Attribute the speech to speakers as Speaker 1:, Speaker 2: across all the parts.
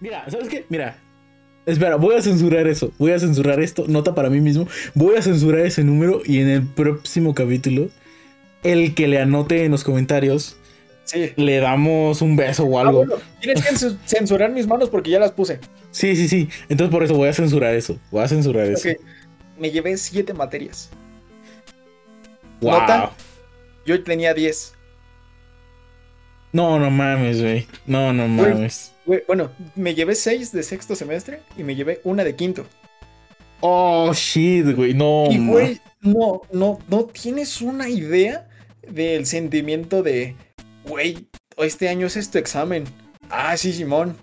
Speaker 1: Mira, ¿sabes qué? Mira. Espera, voy a censurar eso. Voy a censurar esto. Nota para mí mismo. Voy a censurar ese número y en el próximo capítulo, el que le anote en los comentarios,
Speaker 2: Sí.
Speaker 1: le damos un beso o
Speaker 2: Ah,
Speaker 1: algo.
Speaker 2: bueno, tienes que censu- censurar mis manos porque ya las puse.
Speaker 1: Sí, sí, sí. Entonces por eso voy a censurar eso. Voy a censurar eso.
Speaker 2: Ok. Me llevé siete materias.
Speaker 1: Wow.
Speaker 2: ¿Nota? Yo tenía 10.
Speaker 1: No, no mames, güey. No, no mames.
Speaker 2: Bueno, me llevé 6 de sexto semestre y me llevé una de quinto.
Speaker 1: Oh, shit, güey. No,
Speaker 2: y güey, no, no, no tienes una idea del sentimiento de, güey, este año es este examen. Ah, sí, Simón.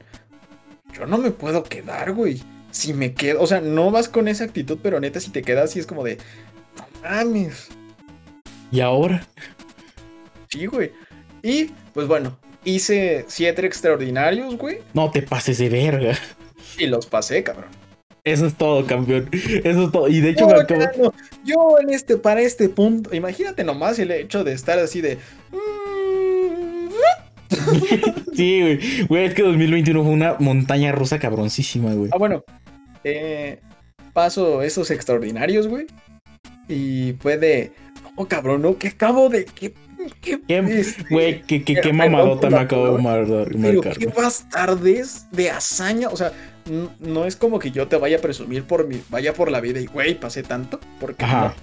Speaker 2: Yo no me puedo quedar, güey. Si me quedo, o sea, no vas con esa actitud, pero neta, si te quedas, sí es como de, no mames.
Speaker 1: ¿Y ahora?
Speaker 2: Sí, güey. Y, pues bueno, hice siete extraordinarios, güey.
Speaker 1: No te pases de verga.
Speaker 2: Y los pasé, cabrón.
Speaker 1: Eso es todo, campeón. Eso es todo. Y de hecho,
Speaker 2: Yo,
Speaker 1: me acabo-
Speaker 2: no, yo en este, para este punto, imagínate nomás el hecho de estar así de.
Speaker 1: Sí, güey. Güey, es que 2021 fue una montaña rusa cabroncísima, güey.
Speaker 2: Ah, bueno. eh, paso esos extraordinarios, güey. Y fue de. No, cabrón, no, que acabo de. ¿Qué, qué,
Speaker 1: Güey, qué, qué, qué mamadota me acabo de marcar.
Speaker 2: qué
Speaker 1: güey.
Speaker 2: bastardez de hazaña. O sea, no es como que yo te vaya a presumir por mi. Vaya por la vida y, güey, pasé tanto. Porque
Speaker 1: Ajá.
Speaker 2: no.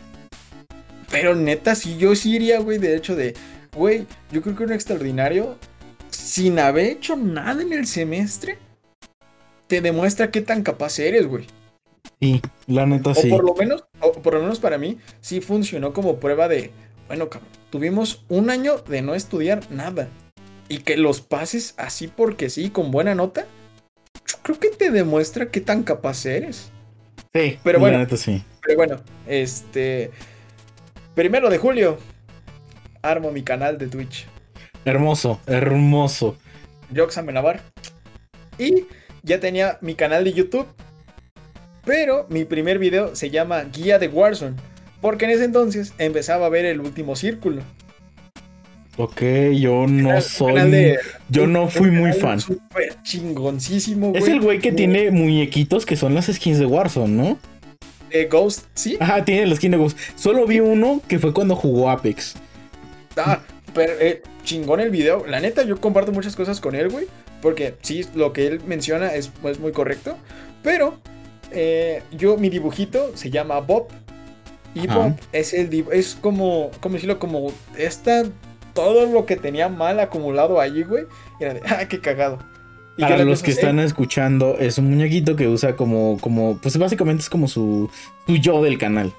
Speaker 2: Pero neta, sí, yo sí iría, güey, de hecho de. Güey, yo creo que un extraordinario. Sin haber hecho nada en el semestre. Te demuestra qué tan capaz eres, güey.
Speaker 1: Sí, la neta
Speaker 2: O
Speaker 1: sí.
Speaker 2: por lo menos, o por lo menos para mí, sí funcionó como prueba de, bueno, cabrón, tuvimos un año de no estudiar nada. Y que los pases así porque sí, con buena nota, yo creo que te demuestra qué tan capaz eres.
Speaker 1: Sí,
Speaker 2: pero bueno.
Speaker 1: La neta sí.
Speaker 2: Pero bueno, este. Primero de julio, armo mi canal de Twitch,
Speaker 1: Hermoso, hermoso.
Speaker 2: Jox Amenabar. Y ya tenía mi canal de YouTube. Pero mi primer video se llama Guía de Warzone. Porque en ese entonces empezaba a ver el último círculo.
Speaker 1: Ok, yo no soy.
Speaker 2: de-
Speaker 1: yo no fui muy fan.
Speaker 2: Súper chingoncísimo, güey.
Speaker 1: Es el güey que tiene muñequitos que son las skins de Warzone, ¿no?
Speaker 2: De Ghost, ¿sí?
Speaker 1: Ajá, tiene la skin de Ghost. Solo vi uno que fue cuando jugó Apex.
Speaker 2: Ah, pero eh, chingón el video. La neta, yo comparto muchas cosas con él, güey. Porque sí, lo que él menciona es, es muy correcto. Pero eh, yo, mi dibujito se llama Bob. Bob es el es como, ¿cómo decirlo? Como esta, todo lo que tenía mal acumulado allí, güey. Era de, ah, qué cagado. ¿Y
Speaker 1: Para los que están escuchando, es un muñequito que usa como, como, pues básicamente es como su, su yo del canal.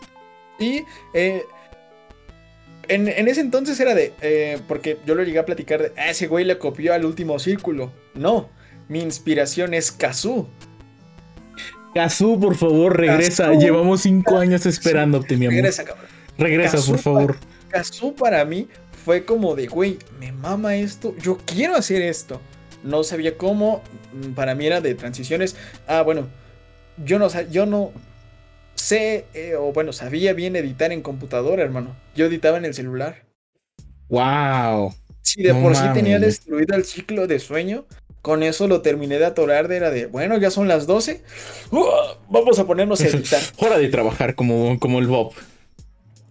Speaker 2: Y eh, en, en ese entonces era de. eh, porque yo lo llegué a platicar de. "Ah, ese güey le copió al último círculo. No, mi inspiración es Kazoo.
Speaker 1: Kazu, por favor, regresa. Llevamos cinco años esperándote, mi amor. Regresa,
Speaker 2: Regresa, cabrón.
Speaker 1: por
Speaker 2: Kazu,
Speaker 1: favor.
Speaker 2: Kazoo para mí fue como de, güey, me mama esto. Yo quiero hacer esto. No sabía cómo. mm, Para mí era de transiciones. Ah, bueno. Yo no, yo no sé, eh, o bueno, sabía bien editar en computadora, hermano. Yo editaba en el celular.
Speaker 1: Wow.
Speaker 2: Si de
Speaker 1: No
Speaker 2: por sí tenía destruido el ciclo de sueño, con eso lo terminé de atorar. de Era de, bueno, ya son las 12. ¡uh! vamos a ponernos a editar.
Speaker 1: Hora de trabajar como, como el Bob.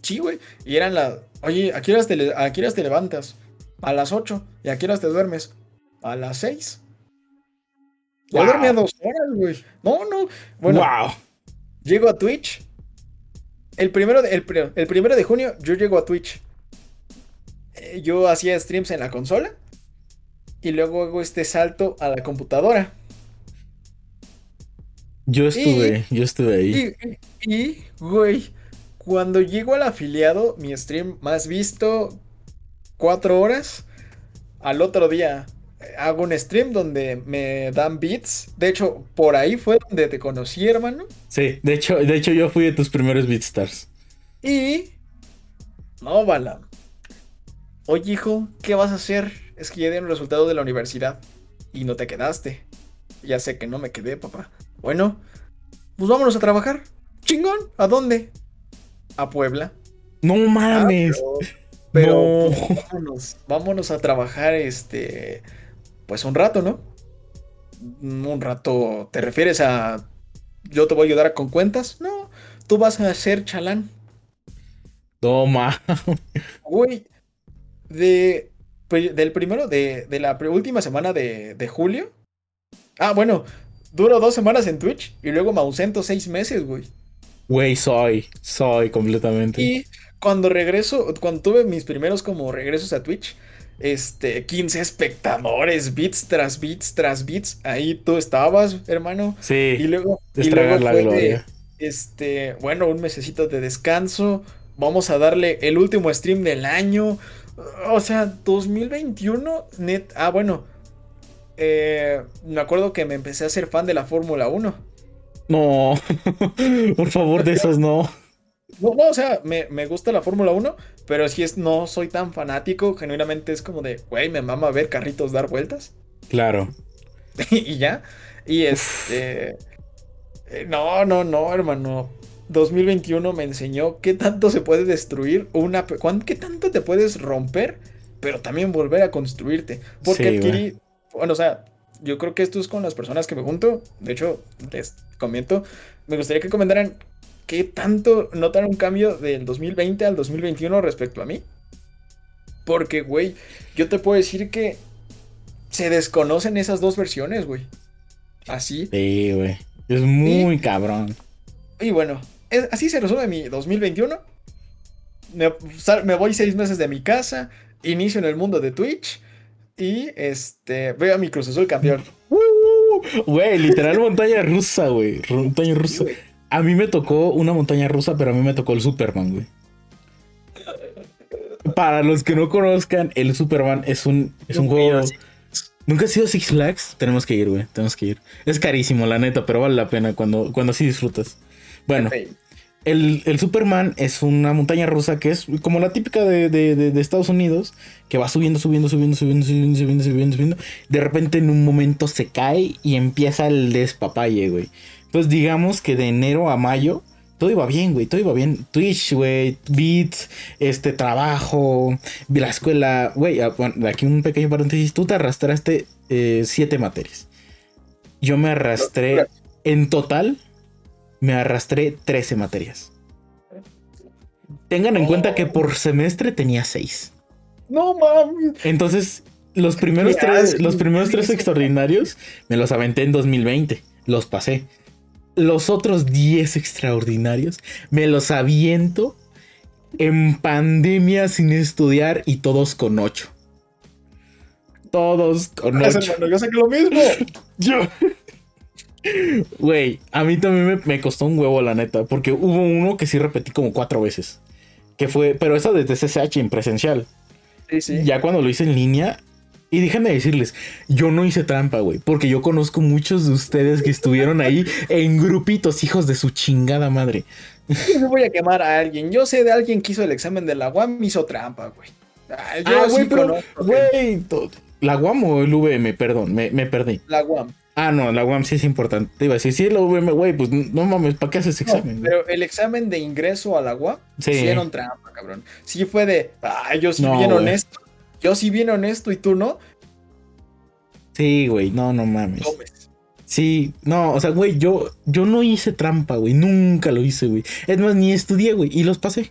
Speaker 2: Sí, güey. Y eran las. Oye, ¿a qué, horas te, le- ¿a qué horas te levantas? A las 8. ¿Y a qué horas te duermes? A las 6. Ya
Speaker 1: Wow.
Speaker 2: dormía dos horas, güey. No, no. Bueno,
Speaker 1: wow.
Speaker 2: llego a Twitch. El primero, de, el, el primero de junio, yo llego a Twitch. Eh, Yo hacía streams en la consola. Y luego hago este salto a la computadora.
Speaker 1: Yo estuve, yo estuve ahí.
Speaker 2: Y, y, güey, cuando llego al afiliado, mi stream más visto, cuatro horas, al otro día eh, hago un stream donde me dan beats. De hecho, por ahí fue donde te conocí, hermano.
Speaker 1: Sí, de hecho, de hecho yo fui de tus primeros Beatstars.
Speaker 2: Y... No, Bala. Oye, hijo, ¿qué vas a hacer? Es que ya dieron el resultado de la universidad. Y no te quedaste. Ya sé que no me quedé, papá. Bueno, pues vámonos a trabajar. Chingón. ¿A dónde? A Puebla.
Speaker 1: No
Speaker 2: Ah,
Speaker 1: mames.
Speaker 2: pero pero,
Speaker 1: No.
Speaker 2: pues, vámonos, vámonos a trabajar este. Pues un rato, ¿no? un rato, ¿te refieres a yo te voy a ayudar con cuentas? No, tú vas a ser chalán.
Speaker 1: Toma.
Speaker 2: Güey, de, del primero, de, de la última semana de, de julio. Ah, bueno, duro dos semanas en Twitch y luego me ausento seis meses, güey.
Speaker 1: Güey, soy, soy completamente.
Speaker 2: Y cuando regreso, cuando tuve mis primeros como regresos a Twitch, este, 15 espectadores, bits tras bits tras bits, ahí tú estabas, hermano.
Speaker 1: Sí.
Speaker 2: Y luego, y luego fue de, este, bueno, un mesecito de descanso, vamos a darle el último stream del año. O sea, 2021, net. Ah, bueno. Eh, me acuerdo que me empecé a ser fan de la Fórmula 1.
Speaker 1: No, por favor, de esos no.
Speaker 2: No, no, o sea, me, gusta la Fórmula 1, pero si es no soy tan fanático, genuinamente es como de, güey, me mama ver carritos dar vueltas.
Speaker 1: Claro.
Speaker 2: y ya. Y este. Eh, no, no, no, hermano. 2021 me enseñó qué tanto se puede destruir una... ¿Qué tanto te puedes romper? Pero también volver a construirte. Porque adquirí... Bueno, o sea, yo creo que esto es con las personas que me junto. De hecho, les comento. Me gustaría que comentaran qué tanto notan un cambio del 2020 al 2021 respecto a mí. Porque, güey, yo te puedo decir que se desconocen esas dos versiones, güey. Así.
Speaker 1: Sí, güey. Es muy cabrón.
Speaker 2: Y bueno, así se resume mi 2021. Me, voy seis meses de mi casa, inicio en el mundo de Twitch y este veo a mi Cruz Azul campeón.
Speaker 1: Güey, literal montaña rusa, güey. Montaña rusa. A mí me tocó una montaña rusa, pero a mí me tocó el Superman, güey. Para los que no conozcan, el Superman es un, es un juego. ¿Nunca has sido Six Flags? Tenemos que ir, güey. Tenemos que ir. Es carísimo, la neta, pero vale la pena cuando, cuando así disfrutas. Bueno, el, Superman es una montaña rusa que es como la típica de, Estados Unidos, que va subiendo, subiendo, subiendo, subiendo, subiendo, subiendo, subiendo, subiendo. De repente en un momento se cae y empieza el despapalle, güey. Entonces digamos que de enero a mayo todo iba bien, güey, todo iba bien. Twitch, güey, beats, este trabajo, la escuela, güey, ah, bueno, aquí un pequeño paréntesis, tú te arrastraste eh, siete materias. Yo me arrastré en total me arrastré 13 materias. Tengan en cuenta que por semestre tenía 6.
Speaker 2: No mames.
Speaker 1: Entonces, los primeros, tres, los primeros tres extraordinarios me los aventé en 2020. Los pasé. Los otros 10 extraordinarios me los aviento en pandemia sin estudiar y todos con 8. Todos con 8.
Speaker 2: Yo sé que lo mismo.
Speaker 1: yo. Güey, a mí también me, costó un huevo, la neta, porque hubo uno que sí repetí como cuatro veces. Que fue, pero eso desde CCH en presencial.
Speaker 2: Sí, sí.
Speaker 1: Ya cuando lo hice en línea, y déjenme decirles, yo no hice trampa, güey, porque yo conozco muchos de ustedes que estuvieron ahí en grupitos, hijos de su chingada madre.
Speaker 2: Yo voy a quemar a alguien. Yo sé de alguien que hizo el examen de la UAM, hizo trampa, güey.
Speaker 1: Ah, yo ah, güey, pero, güey, la UAM o el VM, perdón, me, me perdí.
Speaker 2: La UAM.
Speaker 1: Ah, no, la UAM sí es importante. Te iba a decir, sí, la UAM, güey, pues no mames, ¿para qué haces examen?
Speaker 2: pero el examen de ingreso a la UAM sí. hicieron trampa, cabrón. Sí fue de, ah, yo sí bien honesto. Yo sí bien honesto y tú no.
Speaker 1: Sí, güey, no, no mames. Sí, no, o sea, güey, yo, yo no hice trampa, güey, nunca lo hice, güey. Es más, ni estudié, güey, y los pasé.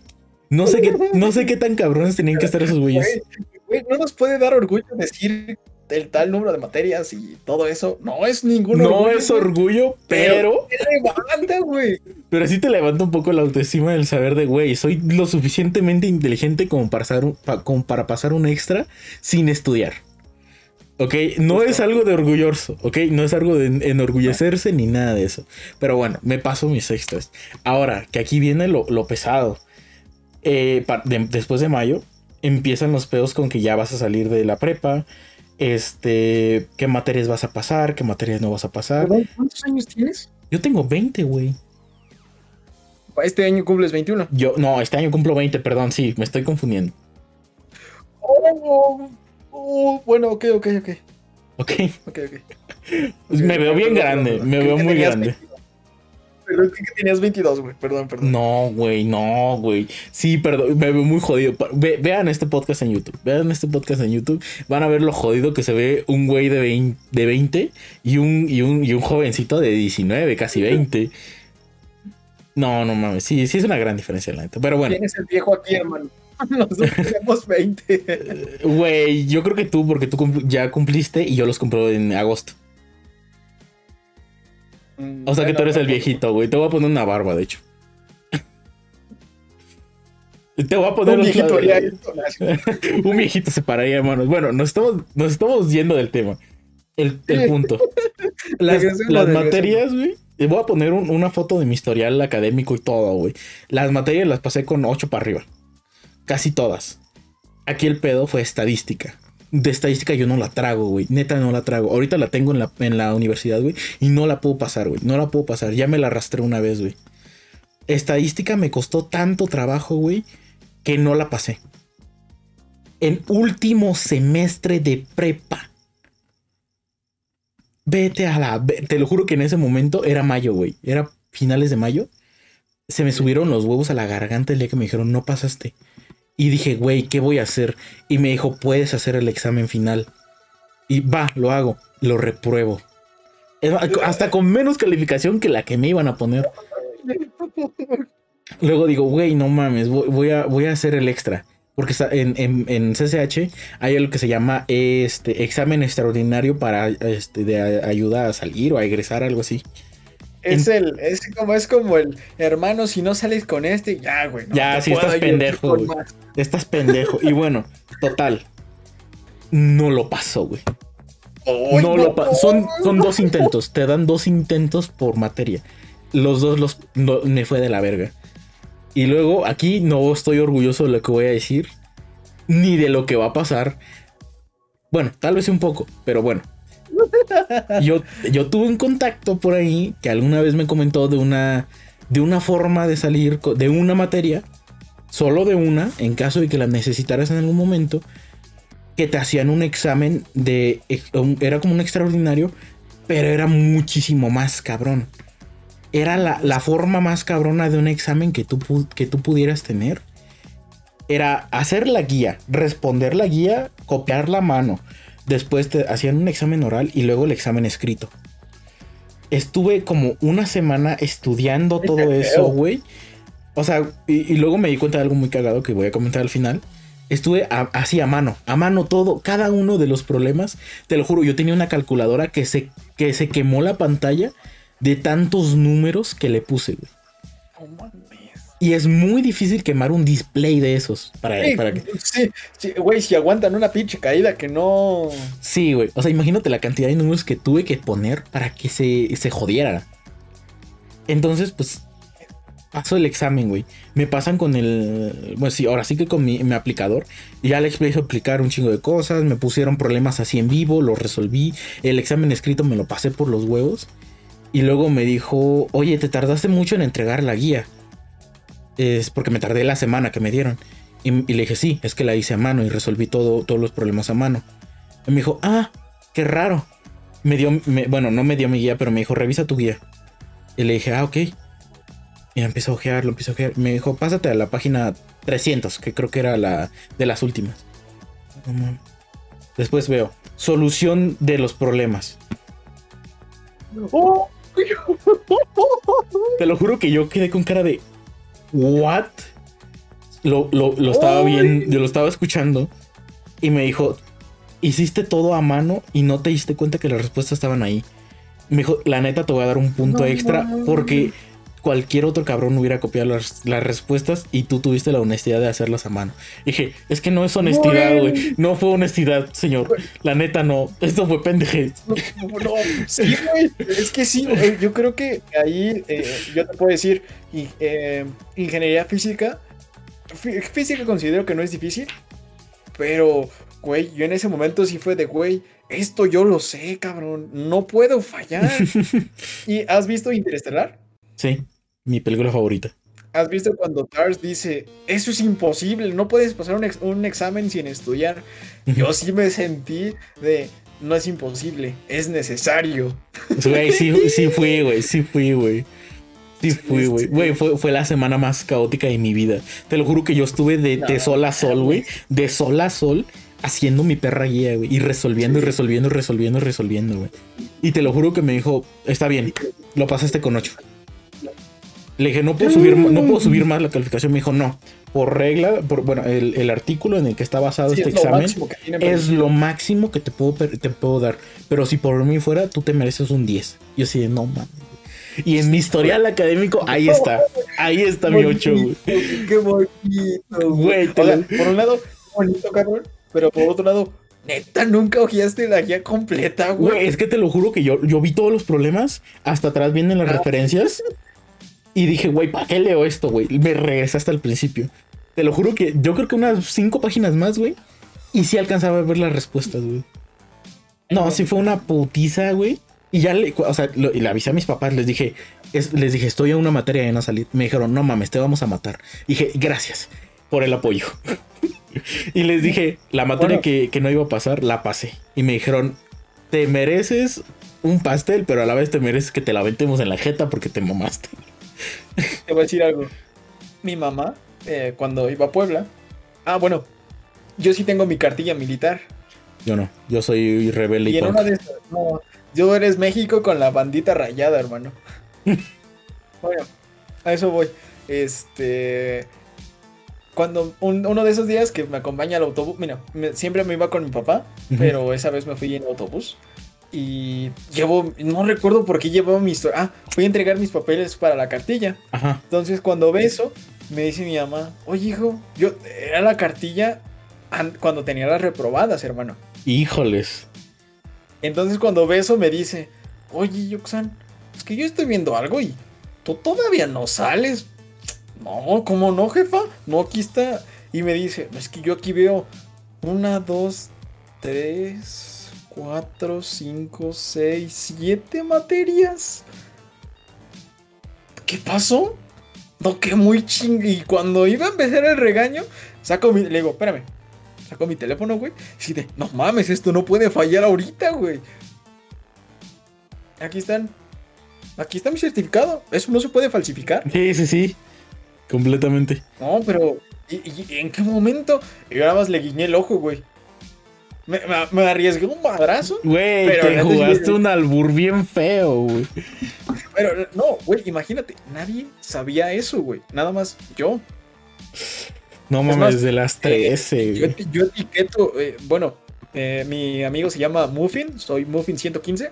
Speaker 1: No sé qué, no sé qué tan cabrones tenían que estar esos güeyes.
Speaker 2: Güey, no nos puede dar orgullo decir el tal número de materias y todo eso. No es ningún
Speaker 1: orgullo. No es orgullo, pero.
Speaker 2: Pero levanta, güey.
Speaker 1: Pero sí te levanta un poco la autoestima del saber de, güey, soy lo suficientemente inteligente como para, pasar, como para pasar un extra sin estudiar. ¿Ok? No es algo de orgulloso, ¿ok? No es algo de enorgullecerse ni nada de eso. Pero bueno, me paso mis extras. Ahora, que aquí viene lo, pesado. Eh, después de mayo, empiezan los pedos con que ya vas a salir de la prepa, este, qué materias vas a pasar, qué materias no vas a pasar.
Speaker 2: ¿Cuántos años tienes?
Speaker 1: Yo tengo 20, güey.
Speaker 2: Este año cumples 21.
Speaker 1: Yo, no, este año cumplo 20, perdón, sí, me estoy confundiendo.
Speaker 2: Oh, oh, bueno, ok, ok, ok.
Speaker 1: Ok. me veo bien grande, me veo muy grande.
Speaker 2: Pero es que tenías 22, güey. Perdón, perdón.
Speaker 1: No, güey, no, güey. Sí, perdón, me veo muy jodido. vean este podcast en YouTube. Vean este podcast en YouTube. Van a ver lo jodido que se ve un güey de 20, de 20 y, un, y, un, y un jovencito de 19, casi 20. No, no mames. Sí, sí es una gran diferencia, la neta. Pero bueno.
Speaker 2: ¿Quién es el viejo aquí, hermano? Nosotros tenemos 20.
Speaker 1: Güey, yo creo que tú, porque tú ya cumpliste y yo los compro en agosto. Mm, o sea que tú eres el viejito, güey. Te voy a poner una barba, de hecho. Te voy a poner un viejito. un viejito se pararía, hermanos. Bueno, nos estamos, nos estamos yendo del tema. El, punto. Las, materias, güey. Voy a poner una foto de mi historial académico y todo, güey. Las materias las pasé con 8 para arriba. Casi todas. Aquí el pedo fue estadística de estadística yo no la trago, güey. Neta no la trago. Ahorita la tengo en la, universidad, güey. Y no la puedo pasar, güey. No la puedo pasar. Ya me la arrastré una vez, güey. Estadística me costó tanto trabajo, güey, que no la pasé. En último semestre de prepa. Vete a la... Te lo juro que en ese momento era mayo, güey. Era finales de mayo. Se me subieron los huevos a la garganta el día que me dijeron, no pasaste. Y dije, güey, ¿qué voy a hacer? Y me dijo, puedes hacer el examen final. Y va, lo hago, lo repruebo. Hasta con menos calificación que la que me iban a poner. Luego digo, güey, no mames, voy a, voy a hacer el extra. Porque en, en, en, CCH hay algo que se llama este examen extraordinario para este, de ayuda a salir o a egresar, algo así.
Speaker 2: Es el, es como, es como el hermano, si no sales con este, ya, güey.
Speaker 1: ya, si estás pendejo. Estás pendejo. y bueno, total. No lo pasó, güey. no, lo pasó. Son, son dos intentos. Te dan dos intentos por materia. Los dos los me fue de la verga. Y luego aquí no estoy orgulloso de lo que voy a decir. Ni de lo que va a pasar. Bueno, tal vez un poco, pero bueno. Yo, yo tuve un contacto por ahí que alguna vez me comentó de una, de una forma de salir de una materia, solo de una, en caso de que la necesitaras en algún momento, que te hacían un examen de... Era como un extraordinario, pero era muchísimo más cabrón. Era la, la forma más cabrona de un examen que tú, que tú pudieras tener. Era hacer la guía, responder la guía, copiar la mano, Después te hacían un examen oral y luego el examen escrito. Estuve como una semana estudiando todo eso, güey. O sea, y, luego me di cuenta de algo muy cagado que voy a comentar al final. Estuve así a mano, a mano todo, cada uno de los problemas. Te lo juro, yo tenía una calculadora que se, que se quemó la pantalla de tantos números que le puse, güey. Y es muy difícil quemar un display de esos para,
Speaker 2: sí,
Speaker 1: para que.
Speaker 2: Sí, güey, si aguantan una pinche caída que no.
Speaker 1: Sí, güey. O sea, imagínate la cantidad de números que tuve que poner para que se, se jodiera. Entonces, pues. Paso el examen, güey. Me pasan con el. Bueno, sí, ahora sí que con mi, aplicador. Ya le expliqué aplicar un chingo de cosas. Me pusieron problemas así en vivo, los resolví. El examen escrito me lo pasé por los huevos. Y luego me dijo, oye, te tardaste mucho en entregar la guía es porque me tardé la semana que me dieron. Y, le dije, sí, es que la hice a mano y resolví todo, todos los problemas a mano. Y me dijo, ah, qué raro. Me dio, bueno, no me dio mi guía, pero me dijo, revisa tu guía. Y le dije, ah, ok. Y empezó a ojear, lo empezó a ojear. Me dijo, pásate a la página 300, que creo que era la de las últimas. Después veo, solución de los problemas. Te lo juro que yo quedé con cara de, ¿What? Lo, estaba bien, yo lo estaba escuchando y me dijo, hiciste todo a mano y no te diste cuenta que las respuestas estaban ahí. Me dijo, la neta te voy a dar un punto extra porque cualquier otro cabrón hubiera copiado las, respuestas y tú tuviste la honestidad de hacerlas a mano. dije, es que no es honestidad, güey. No fue honestidad, señor. La neta no. Esto fue pendeje. No,
Speaker 2: Sí, güey. Es que sí, Yo creo que ahí eh, yo te puedo decir, eh, ingeniería física. Física considero que no es difícil. Pero, güey, yo en ese momento sí fue de, güey, esto yo lo sé, cabrón. No puedo fallar. ¿Y has visto Interestelar?
Speaker 1: Sí mi película favorita.
Speaker 2: ¿Has visto cuando Tars dice, eso es imposible, no puedes pasar un, examen sin estudiar? Yo sí me sentí de, no es imposible, es necesario.
Speaker 1: Güey, sí, sí fui, güey, sí fui, güey. Sí, fui, güey. Güey, fue, fue, la semana más caótica de mi vida. Te lo juro que yo estuve de, de sol a sol, güey. De sol a sol haciendo mi perra guía, güey. Y resolviendo, y resolviendo, y resolviendo, y resolviendo, güey. Y te lo juro que me dijo, está bien, lo pasaste con 8. Le dije, no puedo subir, no puedo subir más la calificación. Me dijo, no. Por regla, por, bueno, el, artículo en el que está basado este examen es lo máximo que te puedo, te puedo dar. Pero si por mí fuera, tú te mereces un 10. Yo así de, no mames. Y en mi historial académico, ahí está. Ahí está mi 8, güey.
Speaker 2: Qué bonito, güey. por un lado, bonito, cabrón. Pero por otro lado, neta, nunca ojeaste la guía completa, güey.
Speaker 1: Es que te lo juro que yo, yo vi todos los problemas. Hasta atrás vienen las referencias. Y dije, güey, ¿para qué leo esto, güey? Me regresé hasta el principio. Te lo juro que yo creo que unas cinco páginas más, güey. Y sí alcanzaba a ver las respuestas, güey. No, sí fue una putiza, güey. Y ya le, o sea, le avisé a mis papás, les dije, les dije, estoy a una materia de no salir. Me dijeron, no mames, te vamos a matar. dije, gracias por el apoyo. y les dije, la materia que, no iba a pasar, la pasé. Y me dijeron, te mereces un pastel, pero a la vez te mereces que te la ventemos en la jeta porque te mamaste.
Speaker 2: Te voy a decir algo. Mi mamá, eh, cuando iba a Puebla, ah, bueno, yo sí tengo mi cartilla militar.
Speaker 1: Yo no, yo soy rebelde y, y en
Speaker 2: no, yo eres México con la bandita rayada, hermano. bueno, a eso voy. Este. Cuando uno de esos días que me acompaña al autobús, mira, siempre me iba con mi papá, pero esa vez me fui en autobús. Y llevo, no recuerdo por qué llevaba mi historia. Ah, fui a entregar mis papeles para la cartilla. Ajá. Entonces cuando ve eso, me dice mi mamá, oye hijo, yo era la cartilla cuando tenía las reprobadas, hermano.
Speaker 1: Híjoles.
Speaker 2: Entonces cuando ve eso me dice, oye, Yoxan, es que yo estoy viendo algo y tú todavía no sales. No, ¿cómo no, jefa? No, aquí está. Y me dice, es que yo aquí veo una, dos, tres, cuatro, cinco, seis, siete materias. ¿Qué pasó? No, que muy ching. Y cuando iba a empezar el regaño, saco mi. Le digo, espérame, Saco mi teléfono, güey. Y de, no mames, esto no puede fallar ahorita, güey. Aquí están. Aquí está mi certificado. Eso no se puede falsificar.
Speaker 1: Sí, sí, sí. Completamente.
Speaker 2: No, pero. ¿y, en qué momento? Y nada más le guiñé el ojo, güey. Me, me, arriesgué un madrazo.
Speaker 1: Güey, te jugaste un albur bien feo, güey.
Speaker 2: Pero no, güey, imagínate, nadie sabía eso, güey. Nada más yo.
Speaker 1: No mames, de las 13.
Speaker 2: Eh, yo, etiqueto, eh, bueno, eh, mi amigo se llama Muffin, soy Muffin 115.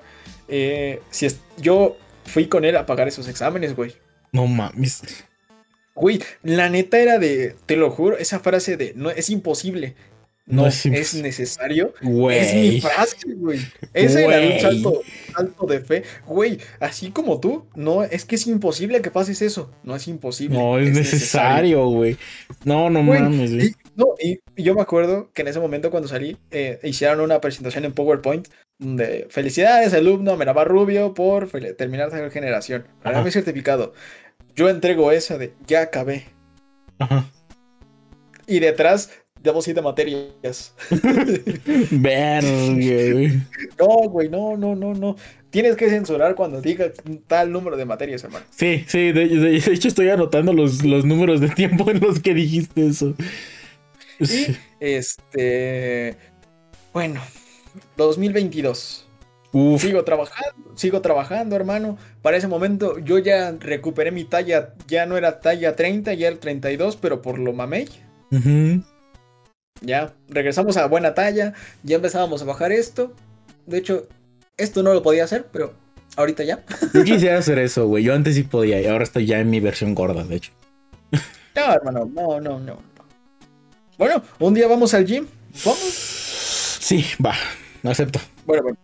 Speaker 2: si es, yo fui con él a pagar esos exámenes, güey.
Speaker 1: No mames.
Speaker 2: Güey, la neta era de, te lo juro, esa frase de, no, es imposible. No, es, necesario. Es mi frase, güey. Ese era un salto, salto, de fe. Güey, así como tú, no, es que es imposible que pases eso. No es imposible.
Speaker 1: No, es, necesario, güey. No, no mames,
Speaker 2: güey. no, y, yo me acuerdo que en ese momento cuando salí, eh, hicieron una presentación en PowerPoint de felicidades, alumno Meraba Rubio, por terminar la generación. Para mi certificado. Yo entrego esa de ya acabé. Ajá. Y detrás Debo siete materias.
Speaker 1: Verga,
Speaker 2: No, güey, no, no, no, no. Tienes que censurar cuando digas tal número de materias, hermano.
Speaker 1: Sí, sí, de, hecho estoy anotando los, los, números de tiempo en los que dijiste eso.
Speaker 2: Y, este. Bueno, 2022. Uf. Sigo trabajando, sigo trabajando, hermano. Para ese momento yo ya recuperé mi talla, ya no era talla 30, ya el 32, pero por lo mamey. Ajá. Ya, regresamos a buena talla, ya empezábamos a bajar esto. De hecho, esto no lo podía hacer, pero ahorita ya.
Speaker 1: Yo quisiera hacer eso, güey. Yo antes sí podía y ahora estoy ya en mi versión gorda, de hecho.
Speaker 2: No, hermano, no, no, no. Bueno, un día vamos al gym. ¿Vamos?
Speaker 1: Sí, va, acepto.
Speaker 2: Bueno, bueno.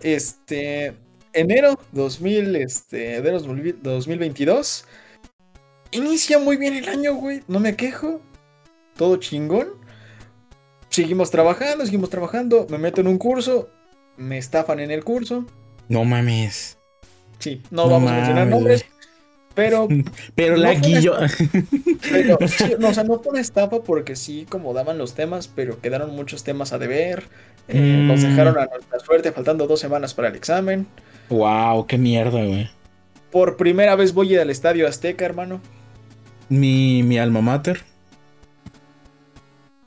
Speaker 2: Este, enero 2000, este, enero 2022. Inicia muy bien el año, güey. No me quejo. Todo chingón seguimos trabajando, seguimos trabajando, me meto en un curso, me estafan en el curso.
Speaker 1: No mames.
Speaker 2: Sí, no, vamos a mencionar nombres, pero...
Speaker 1: pero la guillo...
Speaker 2: pero, no, o sea, no fue una estafa porque sí, como daban los temas, pero quedaron muchos temas a deber. Eh, Nos mm. dejaron a nuestra suerte faltando dos semanas para el examen.
Speaker 1: Wow, qué mierda, güey.
Speaker 2: Por primera vez voy al Estadio Azteca, hermano.
Speaker 1: Mi, mi alma mater.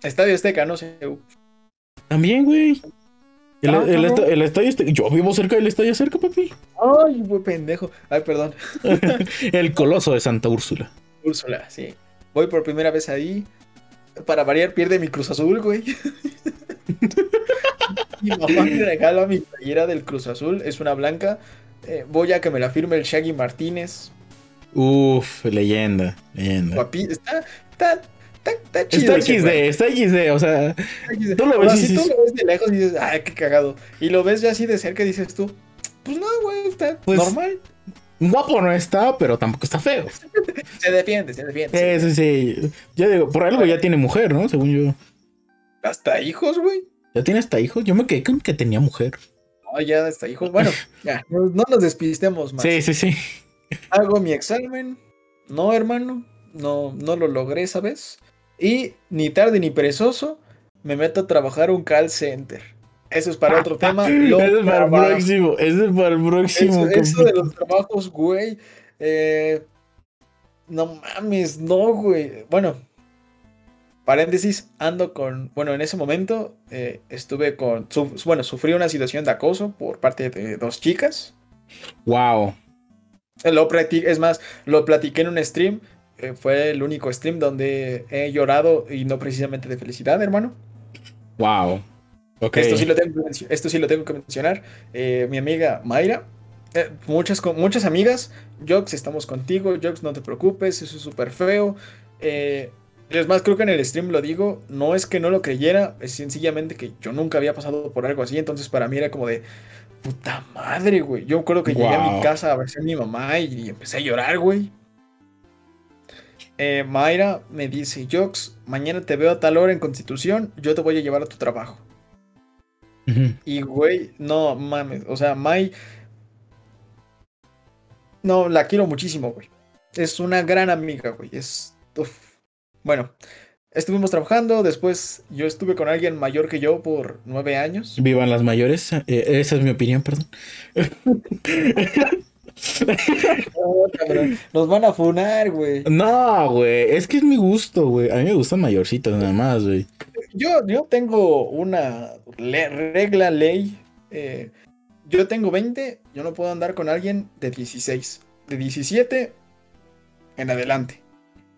Speaker 2: Estadio Azteca, no sé.
Speaker 1: También, güey. El, ah, estadio Azteca. Yo vivo cerca del estadio cerca, papi.
Speaker 2: Ay, güey, pendejo. Ay, perdón.
Speaker 1: el coloso de Santa Úrsula.
Speaker 2: Úrsula, sí. Voy por primera vez ahí. Para variar, pierde mi Cruz Azul, güey. mi mamá me regala mi playera del Cruz Azul. Es una blanca. Eh, voy a que me la firme el Shaggy Martínez.
Speaker 1: Uf, leyenda, leyenda.
Speaker 2: Papi, está, está, está,
Speaker 1: chido. Está XD, está XD, o sea.
Speaker 2: Tú lo ves, si tú lo ves de lejos y dices, ay, qué cagado. Y lo ves ya así de cerca y dices tú, pues no, güey, está pues, normal.
Speaker 1: Guapo no está, pero tampoco está feo.
Speaker 2: se defiende, se defiende.
Speaker 1: Sí, sí, sí. Yo digo, por algo ya tiene mujer, ¿no? Según yo.
Speaker 2: Hasta hijos, güey.
Speaker 1: ¿Ya tiene hasta hijos? Yo me quedé con que tenía mujer.
Speaker 2: No, ya hasta hijos. Bueno, ya, no, nos despistemos más.
Speaker 1: Sí, sí, sí.
Speaker 2: Hago mi examen. No, hermano. No, no lo logré, ¿sabes? Y ni tarde ni perezoso, me meto a trabajar un call center. Eso es para otro tema.
Speaker 1: Eso es para el próximo. Eso es para el próximo.
Speaker 2: Eso, de los trabajos, güey. Eh, no mames, no, güey. Bueno, paréntesis, ando con. Bueno, en ese momento eh, estuve con. bueno, sufrí una situación de acoso por parte de dos chicas.
Speaker 1: Wow.
Speaker 2: Lo es más, lo platiqué en un stream. Eh, fue el único stream donde he llorado y no precisamente de felicidad, hermano.
Speaker 1: Wow.
Speaker 2: Esto, sí lo tengo, esto sí lo tengo que mencionar. Eh, mi amiga Mayra, eh, muchas, muchas amigas, Jox, estamos contigo, Jox, no te preocupes, eso es súper feo. Eh, es más, creo que en el stream lo digo, no es que no lo creyera, es sencillamente que yo nunca había pasado por algo así, entonces para mí era como de, puta madre, güey. Yo creo que llegué a mi casa a ver si mi mamá y, empecé a llorar, güey. Mayra me dice, Jox, mañana te veo a tal hora en Constitución, yo te voy a llevar a tu trabajo. Y, güey, no mames. O sea, Mai. No, la quiero muchísimo, güey. Es una gran amiga, güey. Es. Bueno, estuvimos trabajando. Después yo estuve con alguien mayor que yo por nueve años.
Speaker 1: Vivan las mayores. Eh, esa es mi opinión, perdón.
Speaker 2: Nos van a funar, güey.
Speaker 1: No, güey. Es que es mi gusto, güey. A mí me gustan mayorcitas nada más, güey.
Speaker 2: Yo, yo tengo una regla, ley. Eh, yo tengo 20, yo no puedo andar con alguien de 16. De 17 en adelante.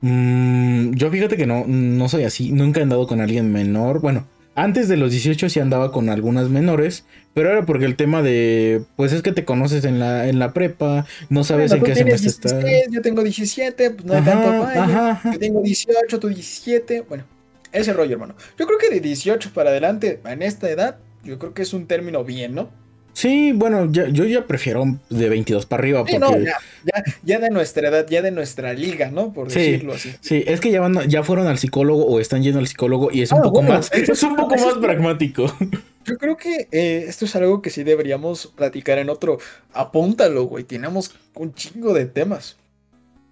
Speaker 1: Mm, yo fíjate que no, no soy así. Nunca he andado con alguien menor. Bueno, antes de los 18 sí andaba con algunas menores, pero era porque el tema de, pues es que te conoces en la, en la prepa, no sabes en qué semestre estás.
Speaker 2: Yo tengo 17, pues no hay tanto fallo. Yo tengo 18, tú 17, bueno. Ese rollo, hermano. Yo creo que de 18 para adelante, en esta edad, yo creo que es un término bien, ¿no?
Speaker 1: Sí, bueno, yo ya prefiero de 22 para arriba.
Speaker 2: Porque... no, ya, ya, de nuestra edad, ya de nuestra liga, ¿no? Por decirlo así.
Speaker 1: Sí, es que ya, van, ya fueron al psicólogo o están yendo al psicólogo y es un ah, poco más, es un poco más pragmático.
Speaker 2: Yo creo que eh, esto es algo que sí deberíamos platicar en otro. Apúntalo, güey. Tenemos un chingo de temas.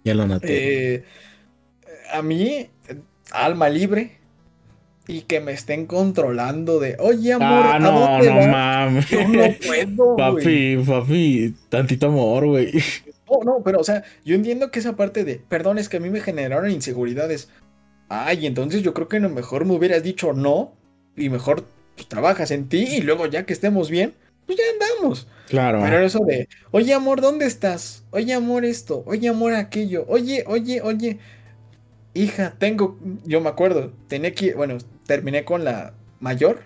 Speaker 1: Ya lo noté.
Speaker 2: Eh, a mí, alma libre, y que me estén controlando de, oye, amor, ah, no, no mames. Yo no puedo,
Speaker 1: Papi, papi, tantito amor, güey.
Speaker 2: No, no, pero, o sea, yo entiendo que esa parte de, perdón, es que a mí me generaron inseguridades. Ay, entonces yo creo que lo mejor me hubieras dicho no y mejor pues, trabajas en ti y luego ya que estemos bien, pues ya andamos.
Speaker 1: Claro.
Speaker 2: Pero eso de, oye, amor, ¿dónde estás? Oye, amor, esto. Oye, amor, aquello. Oye, oye, oye hija, tengo, yo me acuerdo, tenía que, bueno, terminé con la mayor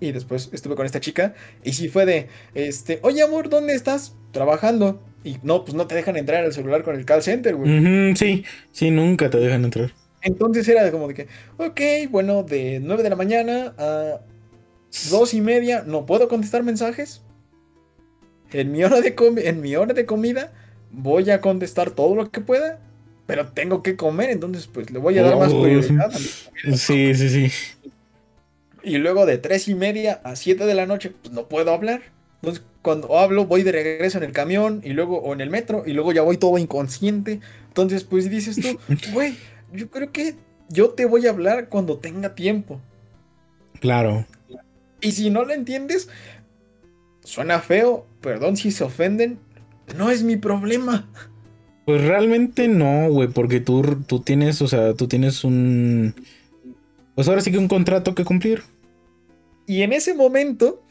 Speaker 2: y después estuve con esta chica y sí fue de, este, oye amor, ¿dónde estás? Trabajando. Y no, pues no te dejan entrar al celular con el call center,
Speaker 1: güey. sí, sí, nunca te dejan entrar.
Speaker 2: Entonces era como de que, ok, bueno, de 9 de la mañana a dos y media, no puedo contestar mensajes. En mi hora de, en mi hora de comida voy a contestar todo lo que pueda pero tengo que comer, entonces pues le voy a dar más prioridad.
Speaker 1: sí, sí, sí.
Speaker 2: Y luego de tres y media a siete de la noche, pues no puedo hablar. Entonces cuando hablo voy de regreso en el camión y luego o en el metro y luego ya voy todo inconsciente. Entonces pues dices tú, güey, yo creo que yo te voy a hablar cuando tenga tiempo.
Speaker 1: Claro.
Speaker 2: Y si no lo entiendes, suena feo, perdón si se ofenden, no es mi problema.
Speaker 1: Pues realmente no, güey, porque tú, tú tienes, o sea, tú tienes un... Pues ahora sí que un contrato que cumplir.
Speaker 2: Y en ese momento,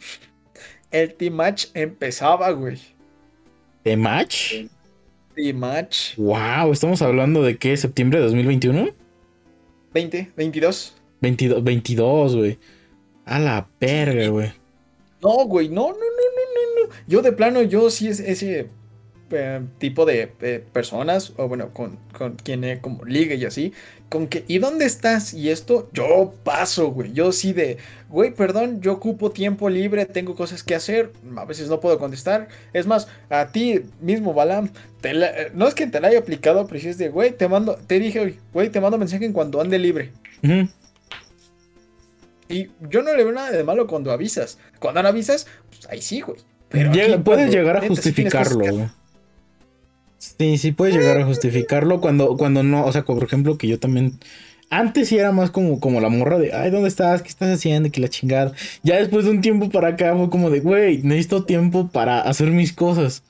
Speaker 2: el Team Match empezaba, güey.
Speaker 1: ¿Team Match?
Speaker 2: Team Match.
Speaker 1: Wow, ¿estamos hablando de qué? ¿Septiembre de 2021?
Speaker 2: 20, 22.
Speaker 1: 22, 22, güey. A la perga, güey.
Speaker 2: No, güey, no, no, no, no, no, no. Yo de plano, yo sí es ese eh, tipo de eh, personas, o bueno, con, con quien como liga y así, con que, ¿y dónde estás? Y esto, yo paso, güey. Yo sí de, güey, perdón, yo ocupo tiempo libre, tengo cosas que hacer, a veces no puedo contestar. Es más, a ti mismo, Balam, no es que te la haya aplicado, pero si es de, güey, te mando, te dije, güey, te mando mensaje en cuanto ande libre. Y yo no le veo nada de malo cuando avisas. Cuando no avisas, pues ahí sí, güey.
Speaker 1: Pero puedes llegar a justificarlo, güey. Sí, sí puedes llegar a justificarlo cuando, cuando no, o sea, por ejemplo, que yo también... Antes sí era más como, como la morra de, ay, ¿dónde estás? ¿Qué estás haciendo? Que la chingada. Ya después de un tiempo para acá fue como de, güey, necesito tiempo para hacer mis cosas.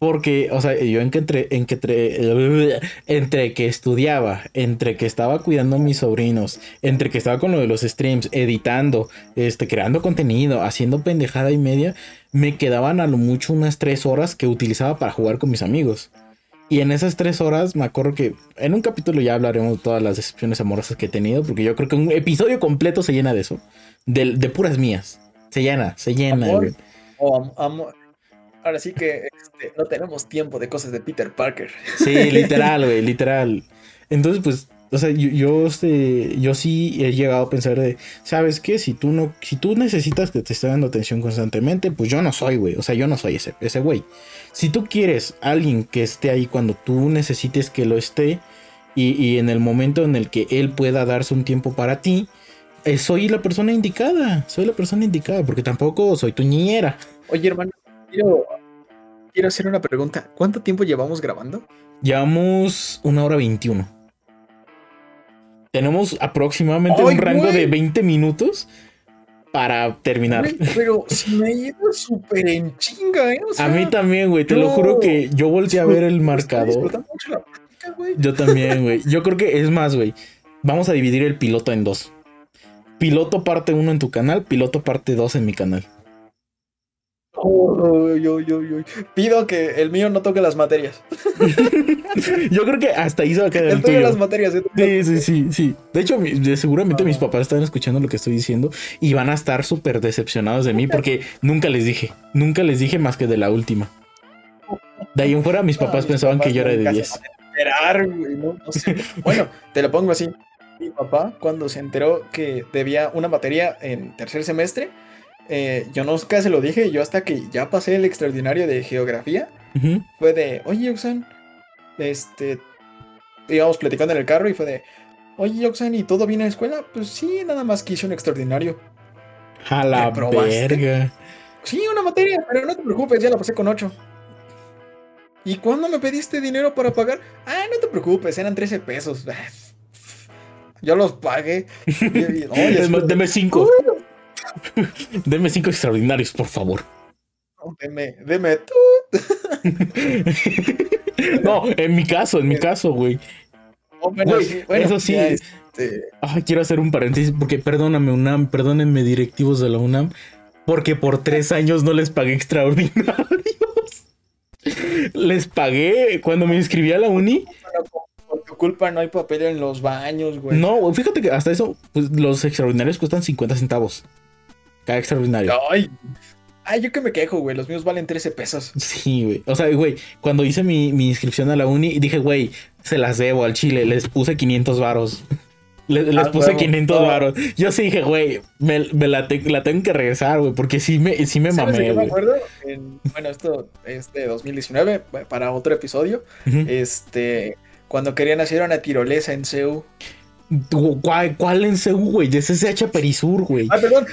Speaker 1: Porque, o sea, yo en que entre, en que entre, entre que estudiaba, entre que estaba cuidando a mis sobrinos, entre que estaba con lo de los streams, editando, este, creando contenido, haciendo pendejada y media, me quedaban a lo mucho unas tres horas que utilizaba para jugar con mis amigos. Y en esas tres horas me acuerdo que en un capítulo ya hablaremos de todas las decepciones amorosas que he tenido, porque yo creo que un episodio completo se llena de eso. De, de puras mías. Se llena, se llena, güey.
Speaker 2: Ahora sí que este, no tenemos tiempo de cosas de Peter Parker.
Speaker 1: Sí, literal, güey, literal. Entonces, pues, o sea, yo, yo, este, yo sí he llegado a pensar de, ¿sabes qué? Si tú no, si tú necesitas que te esté dando atención constantemente, pues yo no soy, güey. O sea, yo no soy ese, ese güey. Si tú quieres alguien que esté ahí cuando tú necesites que lo esté y, en el momento en el que él pueda darse un tiempo para ti, eh, soy la persona indicada. Soy la persona indicada porque tampoco soy tu niñera.
Speaker 2: Oye, hermano, quiero, quiero hacer una pregunta. ¿Cuánto tiempo llevamos grabando?
Speaker 1: Llevamos una hora veintiuno. Tenemos aproximadamente un rango de 20 minutos para terminar.
Speaker 2: pero si me ido súper en chinga, ¿eh?
Speaker 1: a mí también, güey. Te lo juro que yo volteé a ver el marcador. yo también, güey. Yo creo que es más, güey. Vamos a dividir el piloto en dos. Piloto parte 1 en tu canal, piloto parte 2 en mi canal.
Speaker 2: Pido que el mío no toque las materias.
Speaker 1: Yo creo que hasta ahí se va a quedar el,
Speaker 2: tuyo. las materias.
Speaker 1: Sí, sí, sí, sí. De hecho, seguramente mis papás están escuchando lo que estoy diciendo y van a estar súper decepcionados de mí porque nunca les dije. Nunca les dije más que de la última. De ahí en fuera, mis papás pensaban que yo era de 10.
Speaker 2: Bueno, te lo pongo así. Mi papá, cuando se enteró que debía una materia en tercer semestre, eh, yo nunca se lo dije, yo hasta que ya pasé el extraordinario de geografía, fue de, oye, Oxan, este, íbamos platicando en el carro y fue de, oye, Oxan, ¿y todo bien en la escuela? Pues sí, nada más que hice un extraordinario.
Speaker 1: A la verga.
Speaker 2: Sí, una materia, pero no te preocupes, ya la pasé con 8. ¿Y cuándo me pediste dinero para pagar? Ah, no te preocupes, eran 13 pesos. Yo los pagué.
Speaker 1: Deme 5. Deme cinco extraordinarios, por favor.
Speaker 2: deme, deme
Speaker 1: no, en mi caso, en mi caso, güey. Oh, eso sí. Este, quiero hacer un paréntesis porque perdóname, UNAM, perdónenme, directivos de la UNAM, porque por tres años no les pagué extraordinarios. les pagué cuando me inscribí a la uni.
Speaker 2: Por tu culpa no hay papel en los baños, güey.
Speaker 1: No, fíjate que hasta eso, pues, los extraordinarios cuestan 50 centavos. Cada extraordinario.
Speaker 2: Ay, ay, yo que me quejo, güey. Los míos valen 13 pesos.
Speaker 1: Sí, güey. O sea, güey, cuando hice mi, inscripción a la uni, dije, güey, se las debo al chile. Les puse 500 varos. Les, ah, puse 500 varos. Yo sí dije, güey, me, la, tengo que regresar, güey, porque sí me, sí me mamé.
Speaker 2: Yo me acuerdo, bueno, esto es de 2019, para otro episodio. Este, cuando querían hacer una tirolesa en CEU.
Speaker 1: ¿Cuál, cuál en CEU, güey? De CCH Perisur, güey.
Speaker 2: Ah, perdón.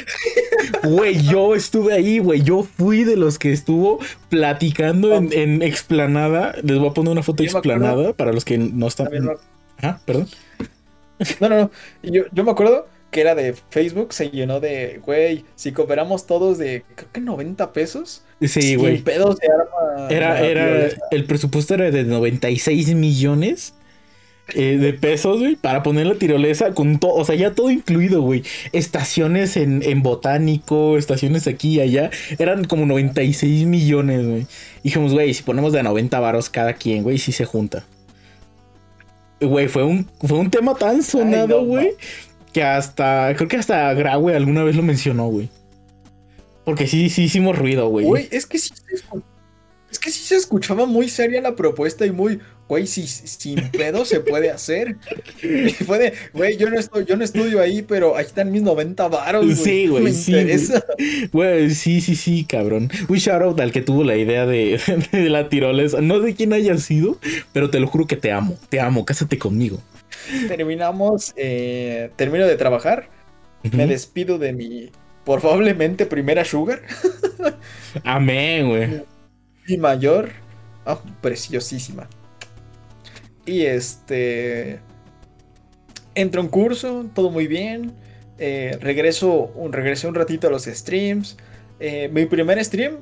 Speaker 1: Güey, yo estuve ahí, güey. Yo fui de los que estuvo platicando en, explanada. Les voy a poner una foto explanada para los que no están. Ah, perdón.
Speaker 2: No, no, no. Yo, yo me acuerdo que era de Facebook se llenó de, güey, si cooperamos todos de, creo que 90 pesos.
Speaker 1: Sí, güey.
Speaker 2: pedos de arma.
Speaker 1: Era, era, el presupuesto era de 96 millones eh, de pesos, güey, para poner la tirolesa con todo, o sea, ya todo incluido, güey. Estaciones en, en, botánico, estaciones aquí y allá, eran como 96 millones, güey. Dijimos, güey, si ponemos de 90 varos cada quien, güey, sí se junta. Güey, fue un, fue un tema tan sonado, güey, que hasta, creo que hasta Graue alguna vez lo mencionó, güey. Porque sí, sí hicimos ruido, güey.
Speaker 2: Güey, es que sí, es que sí se escuchaba muy seria la propuesta y muy, güey, si, sin pedo se puede hacer. puede, güey, yo no estoy, yo no estudio ahí, pero ahí están mis 90 varos, güey.
Speaker 1: Sí, güey, sí. Güey, sí, sí, sí, cabrón. Un shout out al que tuvo la idea de, de la tirolesa. No sé quién haya sido, pero te lo juro que te amo. Te amo, cásate conmigo.
Speaker 2: Terminamos, eh, termino de trabajar. Me despido de mi probablemente primera sugar.
Speaker 1: Amén, güey.
Speaker 2: Mi mayor. Oh, preciosísima. Y este. Entro en curso, todo muy bien. Eh, regreso, un, regresé un ratito a los streams. Eh, mi primer stream,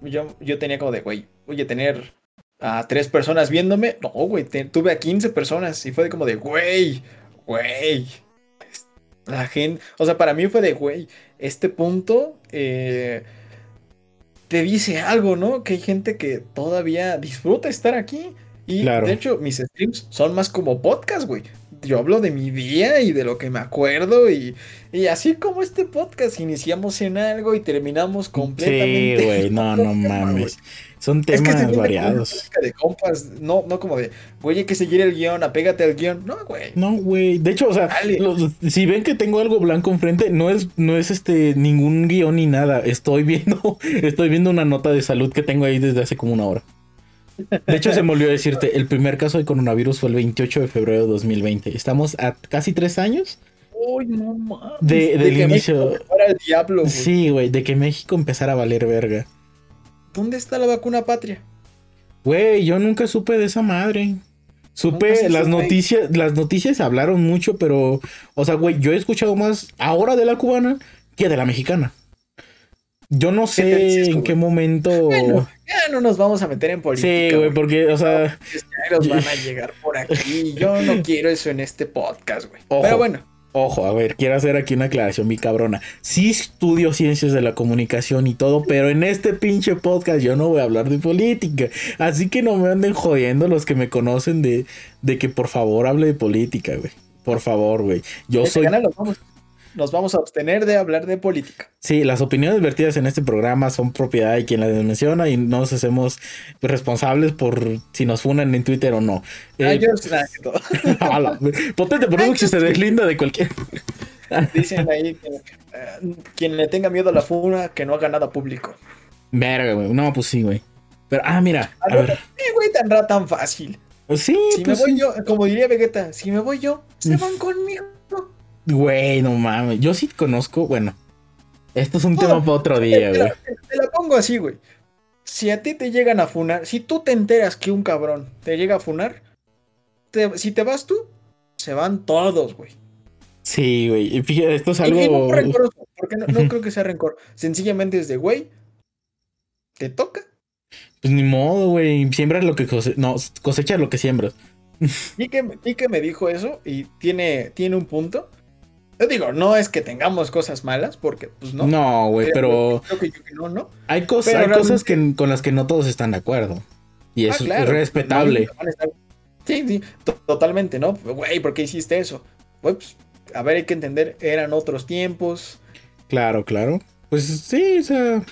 Speaker 2: yo, yo tenía como de, güey, voy a tener a tres personas viéndome. No, güey, tuve a 15 personas y fue de como de, güey, güey. La gente, o sea, para mí fue de, güey, este punto eh, te dice algo, ¿no? Que hay gente que todavía disfruta estar aquí y de hecho, mis streams son más como podcast, güey. Yo hablo de mi día y de lo que me acuerdo y, y así como este podcast, iniciamos en algo y terminamos completamente.
Speaker 1: Sí, güey, no, no mames. Son temas variados.
Speaker 2: De compas, no, no como de, güey, hay que seguir el guion, apégate al guion. No, güey.
Speaker 1: No, güey. De hecho, o sea, si ven que tengo algo blanco enfrente, no es, no es este ningún guion ni nada. Estoy viendo, estoy viendo una nota de salud que tengo ahí desde hace como una hora. De hecho, se me olvidó decirte, el primer caso de coronavirus fue el 28 de febrero de 2020. Estamos a casi tres años.
Speaker 2: Uy, no mames.
Speaker 1: De, del inicio.
Speaker 2: el diablo,
Speaker 1: Sí, güey, de que México empezara a valer verga.
Speaker 2: ¿Dónde está la vacuna patria?
Speaker 1: Güey, yo nunca supe de esa madre. Supe las noticias, las noticias hablaron mucho, pero, o sea, güey, yo he escuchado más ahora de la cubana que de la mexicana. Yo no sé en qué momento.
Speaker 2: ya no nos vamos a meter en política.
Speaker 1: Sí, güey, porque, o sea.
Speaker 2: Los van a llegar por aquí. Yo no quiero eso en este podcast, güey. Pero bueno.
Speaker 1: Ojo, a ver, quiero hacer aquí una aclaración, mi cabrona. Sí estudio ciencias de la comunicación y todo, pero en este pinche podcast yo no voy a hablar de política. Así que no me anden jodiendo los que me conocen de, de que por favor hable de política, güey. Por favor, güey. Yo soy
Speaker 2: nos vamos a abstener de hablar de política.
Speaker 1: Sí, las opiniones vertidas en este programa son propiedad de quien las menciona y no nos hacemos responsables por si nos funan en Twitter o no. Eh, Potente producto se deslinda de cualquier.
Speaker 2: Dicen ahí que eh, quien le tenga miedo a la funa, que no haga nada público.
Speaker 1: Verga, güey. No, pues sí, güey. Pero, ah, mira.
Speaker 2: A, ver. güey, tan tan fácil.
Speaker 1: Sí,
Speaker 2: si me pues voy yo, como diría Vegeta, si me voy yo, se van conmigo.
Speaker 1: Güey, no mames. Yo sí conozco, bueno. Esto es un tema para otro día, güey.
Speaker 2: Te, la pongo así, güey. Si a ti te llegan a funar, si tú te enteras que un cabrón te llega a funar, si te vas tú, se van todos, güey.
Speaker 1: Sí, güey. Fíjate, esto es algo.
Speaker 2: porque no, creo que sea rencor. Sencillamente es de, güey, te toca.
Speaker 1: Pues ni modo, güey. Siembras lo que cose... no, cosechas lo que siembras.
Speaker 2: Y que, y que me dijo eso y tiene, tiene un punto. Yo digo, no es que tengamos cosas malas, porque pues no.
Speaker 1: No, güey, pero.
Speaker 2: Creo que no, ¿no?
Speaker 1: Hay, cosas, hay cosas que, con las que no todos están de acuerdo. Y eso ah, es respetable.
Speaker 2: Sí, sí, totalmente, ¿no? Güey, ¿por qué hiciste eso? pues, a ver, hay que entender, eran otros tiempos.
Speaker 1: Claro, claro. Pues sí, o sea.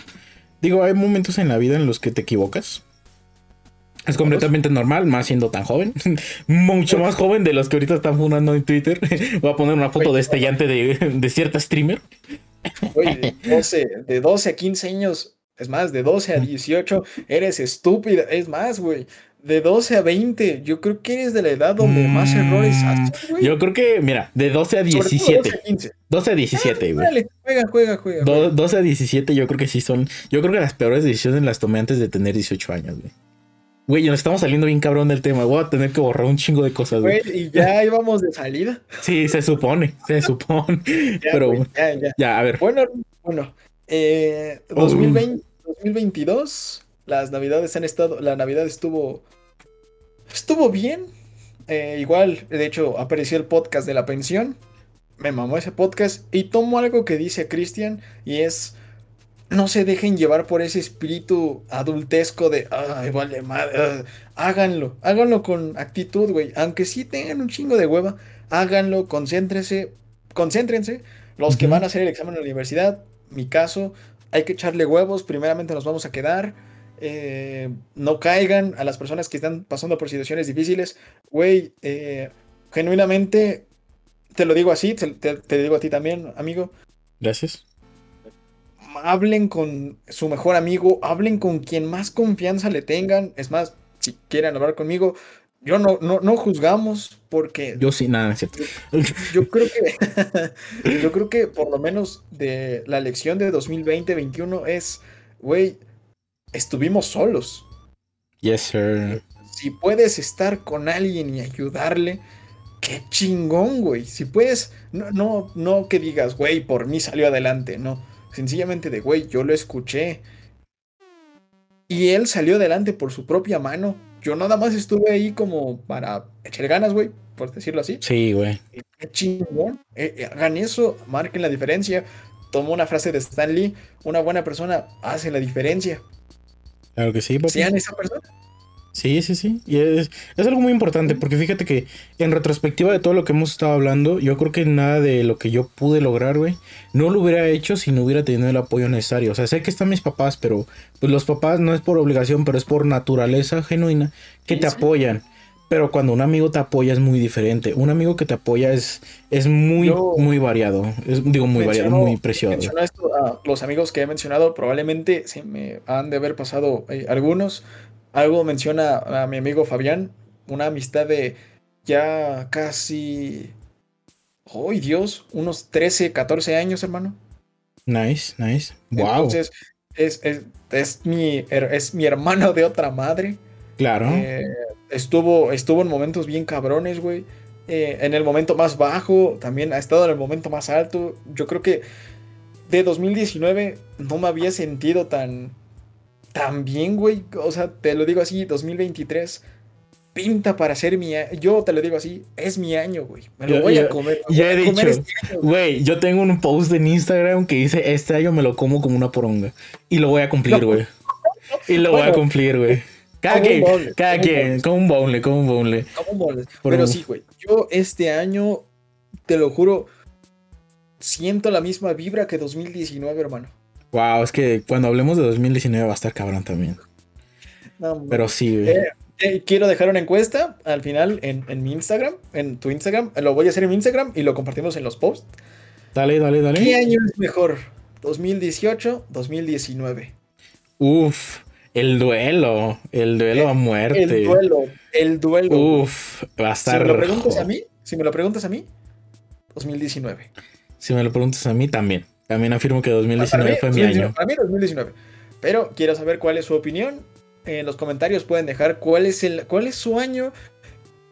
Speaker 1: Digo, hay momentos en la vida en los que te equivocas. Es completamente normal, más siendo tan joven. Mucho más joven de los que ahorita están fundando en Twitter. Voy a poner una foto destellante de, de cierta streamer.
Speaker 2: Oye, de 12, a 15 años, es más, de 12 a 18, eres estúpida. Es más, güey, de 12 a 20, yo creo que eres de la edad donde más errores haces,
Speaker 1: güey. Yo creo que, mira, de 12 a 17. 12 a 17, güey.
Speaker 2: Dale, juega, juega, juega.
Speaker 1: 12 a 17 yo creo que sí son, yo creo que las peores decisiones las tomé antes de tener 18 años, güey. Güey, nos estamos saliendo bien cabrón del tema. Voy a tener que borrar un chingo de cosas,
Speaker 2: güey. y ya íbamos de salida.
Speaker 1: Sí, se supone, se supone. Pero ya, ya. ya, a ver.
Speaker 2: Bueno, bueno. Eh, 2020, 2022, las navidades han estado, la navidad estuvo, estuvo bien. Eh, igual, de hecho, apareció el podcast de la pensión. Me mamó ese podcast y tomo algo que dice Cristian y es no se dejen llevar por ese espíritu adultesco de, ay, vale madre, ah, háganlo, háganlo con actitud, güey, aunque sí tengan un chingo de hueva, háganlo, concéntrense, concéntrense, los que van a hacer el examen en la universidad, mi caso, hay que echarle huevos, primeramente nos vamos a quedar, eh, no caigan a las personas que están pasando por situaciones difíciles, güey, eh, genuinamente, te lo digo así, te digo a ti también, amigo.
Speaker 1: Gracias
Speaker 2: hablen con su mejor amigo, hablen con quien más confianza le tengan. Es más, si quieren hablar conmigo, yo no, no, juzgamos porque.
Speaker 1: Yo sí, nada, es cierto.
Speaker 2: Yo, creo que. yo creo que por lo menos de la lección de 2020-21 es, güey, estuvimos solos.
Speaker 1: Yes, sir.
Speaker 2: Si puedes estar con alguien y ayudarle, qué chingón, güey. Si puedes, no, no, no que digas, güey, por mí salió adelante, no. Sencillamente de, güey, yo lo escuché. Y él salió adelante por su propia mano. Yo nada más estuve ahí como para echar ganas, güey, por decirlo así.
Speaker 1: Sí, güey.
Speaker 2: Qué chingón. Eh, eh, hagan eso, marquen la diferencia. Tomo una frase de Stan Lee, una buena persona hace la diferencia.
Speaker 1: Claro que sí.
Speaker 2: Sean esa persona.
Speaker 1: Sí, sí, sí. Y es, algo muy importante porque fíjate que en retrospectiva de todo lo que hemos estado hablando, yo creo que nada de lo que yo pude lograr, güey, no lo hubiera hecho si no hubiera tenido el apoyo necesario. O sea, sé que están mis papás, pero pues los papás no es por obligación, pero es por naturaleza genuina que te apoyan. Pero cuando un amigo te apoya es muy diferente. Un amigo que te apoya es, es muy, muy variado. Es, digo, muy variado, muy preciado.
Speaker 2: los amigos que he mencionado probablemente se me han de haber pasado eh, algunos algo menciona a mi amigo Fabián, una amistad de ya casi, ¡ay Dios! Unos 13, 14 años, hermano.
Speaker 1: Nice, nice. Wow.
Speaker 2: Entonces, es, es, mi, es mi hermano de otra madre.
Speaker 1: Claro.
Speaker 2: Eh, estuvo, estuvo en momentos bien cabrones, güey. Eh, en el momento más bajo, también ha estado en el momento más alto. Yo creo que de 2019 no me había sentido tan, también, güey, o sea, te lo digo así, 2023 pinta para ser mi año. Yo te lo digo así, es mi año, güey. Me lo voy a comer.
Speaker 1: Ya he dicho, este güey, yo tengo un post en Instagram que dice, este año me lo como como una poronga. Y lo voy a cumplir, güey. Y lo voy a cumplir, güey. Cada quien, cada quien, como un bonle, como un bonle.
Speaker 2: Como un bonle. Pero sí, güey, yo este año, te lo juro, siento la misma vibra que 2019, hermano.
Speaker 1: Wow, es que cuando hablemos de 2019 va a estar cabrón también. Pero sí, güey.
Speaker 2: Eh, eh, quiero dejar una encuesta al final en, mi Instagram, en tu Instagram. Lo voy a hacer en mi Instagram y lo compartimos en los posts.
Speaker 1: Dale, dale, dale.
Speaker 2: ¿Qué año es mejor? ¿2018, 2019?
Speaker 1: Uf, el duelo. El duelo a muerte.
Speaker 2: El duelo, el duelo.
Speaker 1: Uf, va a estar.
Speaker 2: Si me lo preguntas a mí, si me lo preguntas a mí, 2019.
Speaker 1: Si me lo preguntas a mí, también. También afirmo que 2019 fue mi año.
Speaker 2: Para mí 2019. Pero quiero saber cuál es su opinión. En los comentarios pueden dejar cuál es, el, cuál es su año.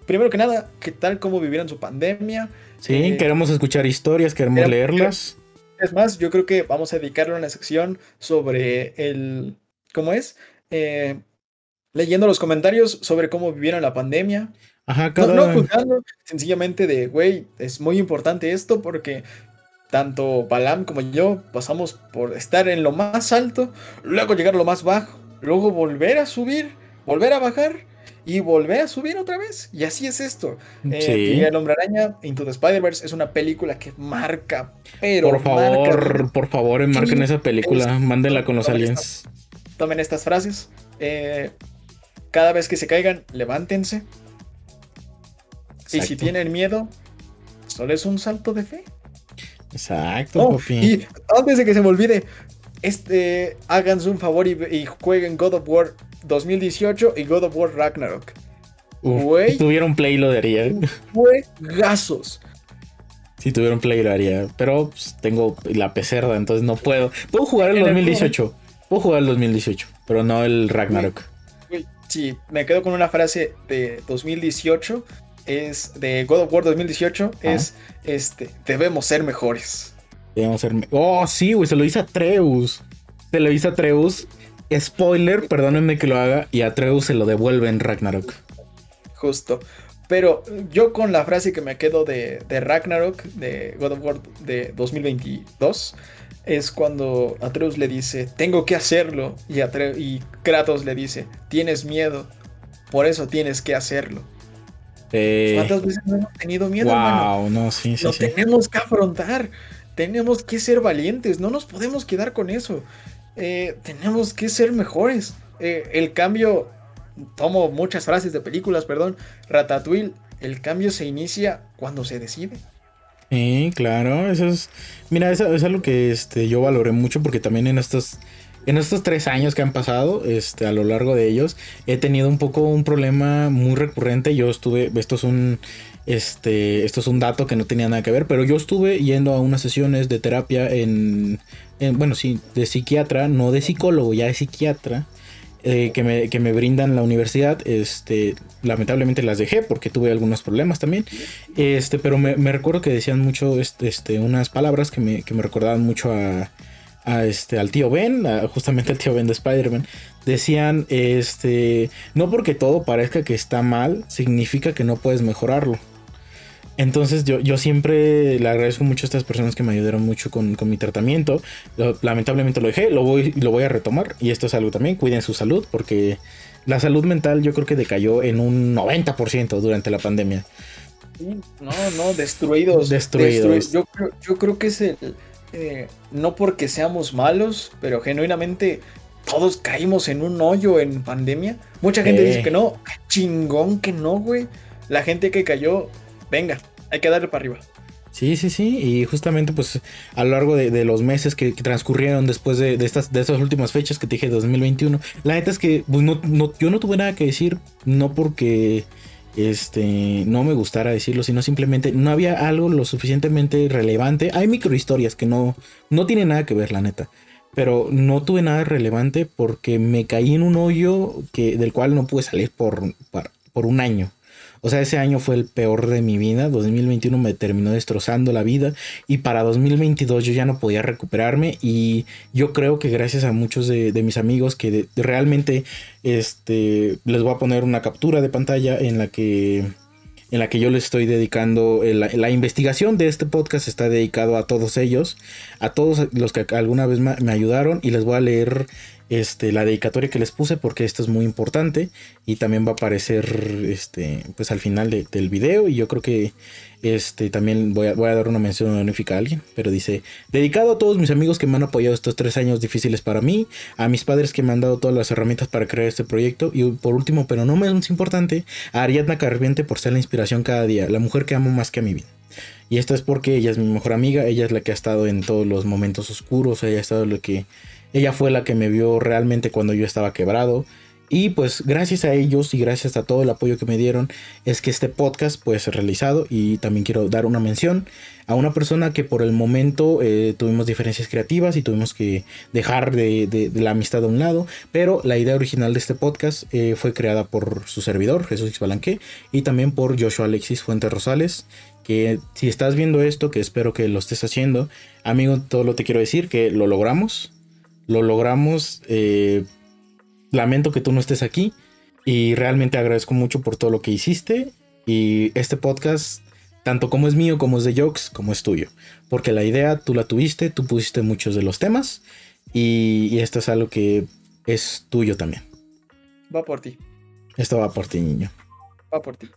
Speaker 2: Primero que nada, qué tal cómo vivieron su pandemia.
Speaker 1: Sí, eh, queremos escuchar historias, queremos leerlas.
Speaker 2: Es más, yo creo que vamos a dedicarle una sección sobre el... ¿Cómo es? Eh, leyendo los comentarios sobre cómo vivieron la pandemia.
Speaker 1: Ajá, cada... no,
Speaker 2: no juzgando, sencillamente de, güey, es muy importante esto porque tanto Balam como yo pasamos por estar en lo más alto, luego llegar a lo más bajo, luego volver a subir, volver a bajar y volver a subir otra vez. Y así es esto. Eh, el Hombre Araña Into the Spider-Verse es una película que marca, pero.
Speaker 1: Por favor, por favor, enmarquen esa película, mándenla con los aliens.
Speaker 2: tomen estas frases. Eh, cada vez que se caigan, levántense. Y si tienen miedo, solo es un salto de fe.
Speaker 1: Exacto, oh,
Speaker 2: Y antes de que se me olvide, este, háganse un favor y, jueguen God of War 2018 y God of War Ragnarok.
Speaker 1: si tuviera un play lo daría.
Speaker 2: gasos
Speaker 1: Si tuviera un play lo haría. Pero pues, tengo la pecerda, entonces no puedo. Puedo jugar el 2018. Puedo jugar el 2018, pero no el Ragnarok.
Speaker 2: sí, me quedo con una frase de 2018, es de God of War 2018, es este, debemos ser mejores.
Speaker 1: Debemos ser Oh, sí, güey, se lo dice a Treus. Se lo dice a Treus. Spoiler, perdónenme que lo haga, y a Treus se lo devuelve en Ragnarok.
Speaker 2: Justo. Pero yo con la frase que me quedo de, de Ragnarok, de God of War de 2022, es cuando Atreus le dice, tengo que hacerlo, y, y Kratos le dice, tienes miedo, por eso tienes que hacerlo. ¿Cuántas veces no hemos tenido miedo,
Speaker 1: wow, No, sí, sí,
Speaker 2: Lo tenemos que afrontar, tenemos que ser valientes, no nos podemos quedar con eso. Eh, tenemos que ser mejores. Eh, el cambio, tomo muchas frases de películas, perdón, Ratatouille, el cambio se inicia cuando se decide.
Speaker 1: Sí, claro, eso es. Mira, eso, es algo que este, yo valoré mucho porque también en estos. En estos tres años que han pasado, este, a lo largo de ellos, he tenido un poco un problema muy recurrente. Yo estuve, esto es un, este, esto es un dato que no tenía nada que ver, pero yo estuve yendo a unas sesiones de terapia en, en bueno, sí, de psiquiatra, no de psicólogo, ya de psiquiatra, eh, que, me, que, me, brindan la universidad. Este, lamentablemente las dejé porque tuve algunos problemas también. Este, pero me, recuerdo que decían mucho este, este, unas palabras que me, que me recordaban mucho a, a, este, al tío Ben, justamente al tío Ben de Spider-Man. Decían, este, no porque todo parezca que está mal, significa que no puedes mejorarlo. Entonces yo, yo siempre le agradezco mucho a estas personas que me ayudaron mucho con, mi tratamiento. lamentablemente lo dejé, lo voy, lo voy a retomar. Y esto es algo también, cuiden su salud porque la salud mental yo creo que decayó en un 90% durante la pandemia.
Speaker 2: No, no, destruidos.
Speaker 1: Destruidos.
Speaker 2: Yo, creo, que es el... Eh, no porque seamos malos, pero genuinamente todos caímos en un hoyo en pandemia. Mucha gente dice que no, chingón que no, güey. La gente que cayó venga, hay que darle para arriba.
Speaker 1: Sí, sí, sí. Y justamente, pues, a lo largo de, los meses que, transcurrieron después de, estas, de estas últimas fechas que te dije 2021, la neta es que pues, no, yo no tuve nada que decir, no porque este no me gustara decirlo, sino simplemente no había algo lo suficientemente relevante. Hay microhistorias que no, no tienen nada que ver, la neta. Pero no tuve nada relevante porque me caí en un hoyo que, del cual no pude salir por, por un año. O sea, ese año fue el peor de mi vida. 2021 me terminó destrozando la vida. Y para 2022 yo ya no podía recuperarme. Y yo creo que gracias a muchos de, mis amigos que realmente este, les voy a poner una captura de pantalla en la que en la que yo les estoy dedicando, la, la, investigación de este podcast está dedicado a todos ellos, a todos los que alguna vez me ayudaron y les voy a leer este, la dedicatoria que les puse porque esto es muy importante y también va a aparecer este, pues al final del video y yo creo que este, también voy a, voy a dar una mención honorífica a alguien, pero dice, dedicado a todos mis amigos que me han apoyado estos tres años difíciles para mí, a mis padres que me han dado todas las herramientas para crear este proyecto y por último, pero no menos importante, a Ariadna Carviente por ser la inspiración cada día, la mujer que amo más que a mi vida. Y esto es porque ella es mi mejor amiga, ella es la que ha estado en todos los momentos oscuros, ella ha estado lo que ella fue la que me vio realmente cuando yo estaba quebrado. Y pues gracias a ellos y gracias a todo el apoyo que me dieron es que este podcast puede ser realizado. Y también quiero dar una mención a una persona que por el momento eh, tuvimos diferencias creativas y tuvimos que dejar de, la amistad a un lado, pero la idea original de este podcast eh, fue creada por su servidor Jesús Xbalanque y también por Joshua Alexis Fuentes Rosales que si estás viendo esto, que espero que lo estés haciendo, amigo, todo lo te quiero decir que lo logramos lo logramos. Eh, lamento que tú no estés aquí y realmente agradezco mucho por todo lo que hiciste. Y este podcast, tanto como es mío, como es de Jokes, como es tuyo. Porque la idea tú la tuviste, tú pusiste muchos de los temas y, esto es algo que es tuyo también.
Speaker 2: Va por ti.
Speaker 1: Esto va por ti, niño.
Speaker 2: Va por ti.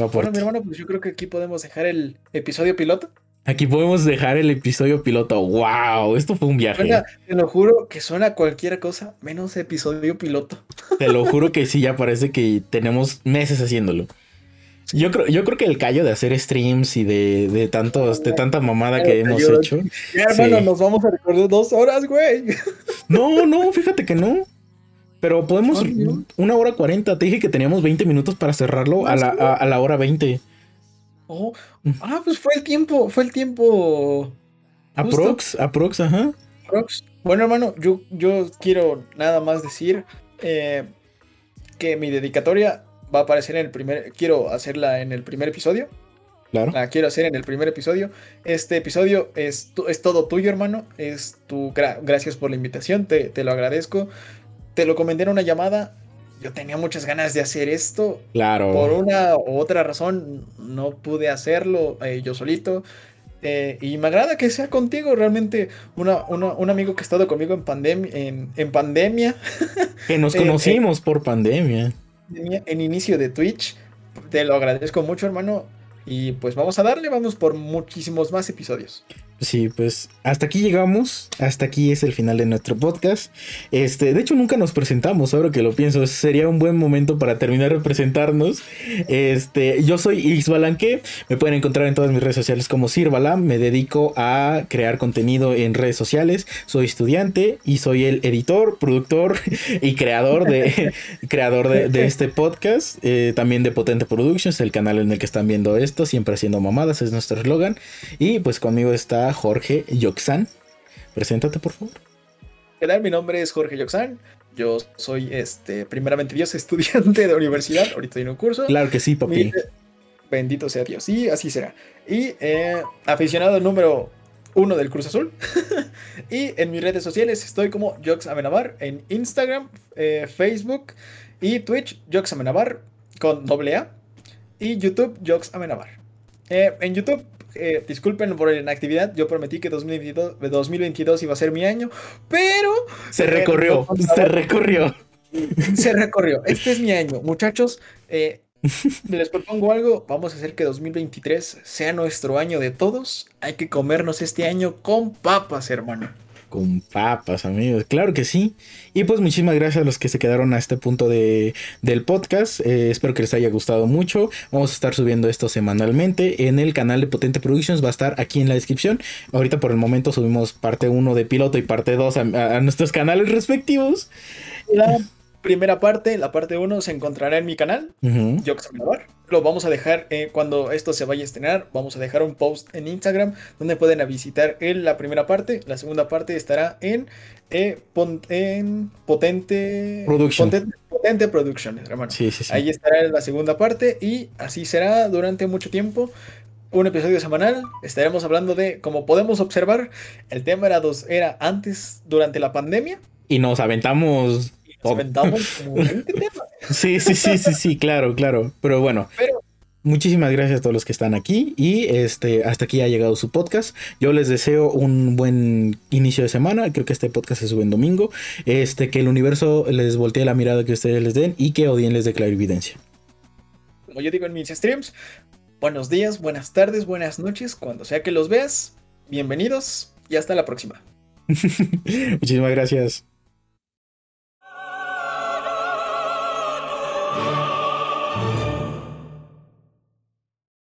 Speaker 2: Va por bueno, mi hermano, pues yo creo que aquí podemos dejar el episodio piloto.
Speaker 1: Aquí podemos dejar el episodio piloto. ¡Wow! Esto fue un viaje.
Speaker 2: te lo juro que suena cualquier cosa menos episodio piloto.
Speaker 1: Te lo juro que sí, ya parece que tenemos meses haciéndolo. Yo creo, yo creo que el callo de hacer streams y de, de tantos, de tanta mamada que hemos hecho.
Speaker 2: Ya, hermano, nos vamos a recordar dos horas, güey.
Speaker 1: No, no, fíjate que no. Pero podemos una hora cuarenta. Te dije que teníamos 20 minutos para cerrarlo a la, a la hora 20.
Speaker 2: Oh, ah, pues fue el tiempo, fue el tiempo.
Speaker 1: Aprox, aprox, ajá.
Speaker 2: Aprox. Bueno, hermano, yo, yo quiero nada más decir eh, que mi dedicatoria va a aparecer en el primer. Quiero hacerla en el primer episodio.
Speaker 1: Claro.
Speaker 2: La quiero hacer en el primer episodio. Este episodio es, es todo tuyo, hermano. Es tu. gracias por la invitación. Te, te, lo agradezco. Te lo comenté en una llamada. Yo tenía muchas ganas de hacer esto.
Speaker 1: Claro.
Speaker 2: Por una u otra razón no pude hacerlo eh, yo solito. Eh, y me agrada que sea contigo, realmente una, un amigo que ha estado conmigo en, pandemia en, en pandemia.
Speaker 1: Que nos conocimos por pandemia.
Speaker 2: En inicio de Twitch. Te lo agradezco mucho, hermano. Y pues vamos a darle, vamos por muchísimos más episodios.
Speaker 1: Sí, pues hasta aquí llegamos, hasta aquí es el final de nuestro podcast. Este, de hecho nunca nos presentamos, ahora que lo pienso, sería un buen momento para terminar de presentarnos. Este, yo soy Isbalanque, me pueden encontrar en todas mis redes sociales como Sirbalam, me dedico a crear contenido en redes sociales, soy estudiante y soy el editor, productor y creador de creador de, este podcast, eh, también de Potente Productions, el canal en el que están viendo esto, siempre haciendo mamadas, es nuestro eslogan. Y pues conmigo está Jorge Yoxan. Preséntate, por favor.
Speaker 2: ¿Qué tal? Mi nombre es Jorge Yoxan. Yo soy, este, primeramente Dios, estudiante de universidad. Ahorita en un curso.
Speaker 1: Claro que sí, papi.
Speaker 2: bendito sea Dios. Y así será. Y eh, aficionado número uno del Cruz Azul. y en mis redes sociales estoy como Jox Amenabar en Instagram, eh, Facebook y Twitch, Jox Amenabar con doble A. Y YouTube, Jox Amenabar. Eh, en YouTube eh, disculpen por la inactividad, yo prometí que 2022, 2022 iba a ser mi año, pero...
Speaker 1: Se recorrió, se recorrió.
Speaker 2: Se recorrió. Este es mi año. Muchachos, eh, les propongo algo. Vamos a hacer que 2023 sea nuestro año de todos. Hay que comernos este año con papas, hermano
Speaker 1: con papas, amigos. Claro que sí. Y pues muchísimas gracias a los que se quedaron a este punto de, del podcast. Eh, espero que les haya gustado mucho. Vamos a estar subiendo esto semanalmente en el canal de Potente Productions. Va a estar aquí en la descripción. Ahorita por el momento subimos parte 1 de piloto y parte 2 a, nuestros canales respectivos.
Speaker 2: La primera parte, la parte 1, se encontrará en mi canal. Yo que lo vamos a dejar eh, cuando esto se vaya a estrenar. Vamos a dejar un post en Instagram donde pueden visitar en la primera parte. La segunda parte estará en, eh, en Potente,
Speaker 1: Production.
Speaker 2: Potente, Productions, hermano. Ahí estará la segunda parte y así será durante mucho tiempo. Un episodio semanal. Estaremos hablando de, como podemos observar, el tema era, dos, era antes, durante la pandemia.
Speaker 1: Y nos aventamos Sí, sí, sí, sí, sí, claro, claro. Pero bueno. Muchísimas gracias a todos los que están aquí y este hasta aquí ha llegado su podcast. Yo les deseo un buen inicio de semana. Creo que este podcast se sube en domingo. Este que el universo les voltee la mirada que ustedes les den y que Odien les dé evidencia.
Speaker 2: Como yo digo en mis streams, buenos días, buenas tardes, buenas noches, cuando sea que los veas. Bienvenidos y hasta la próxima.
Speaker 1: Muchísimas gracias.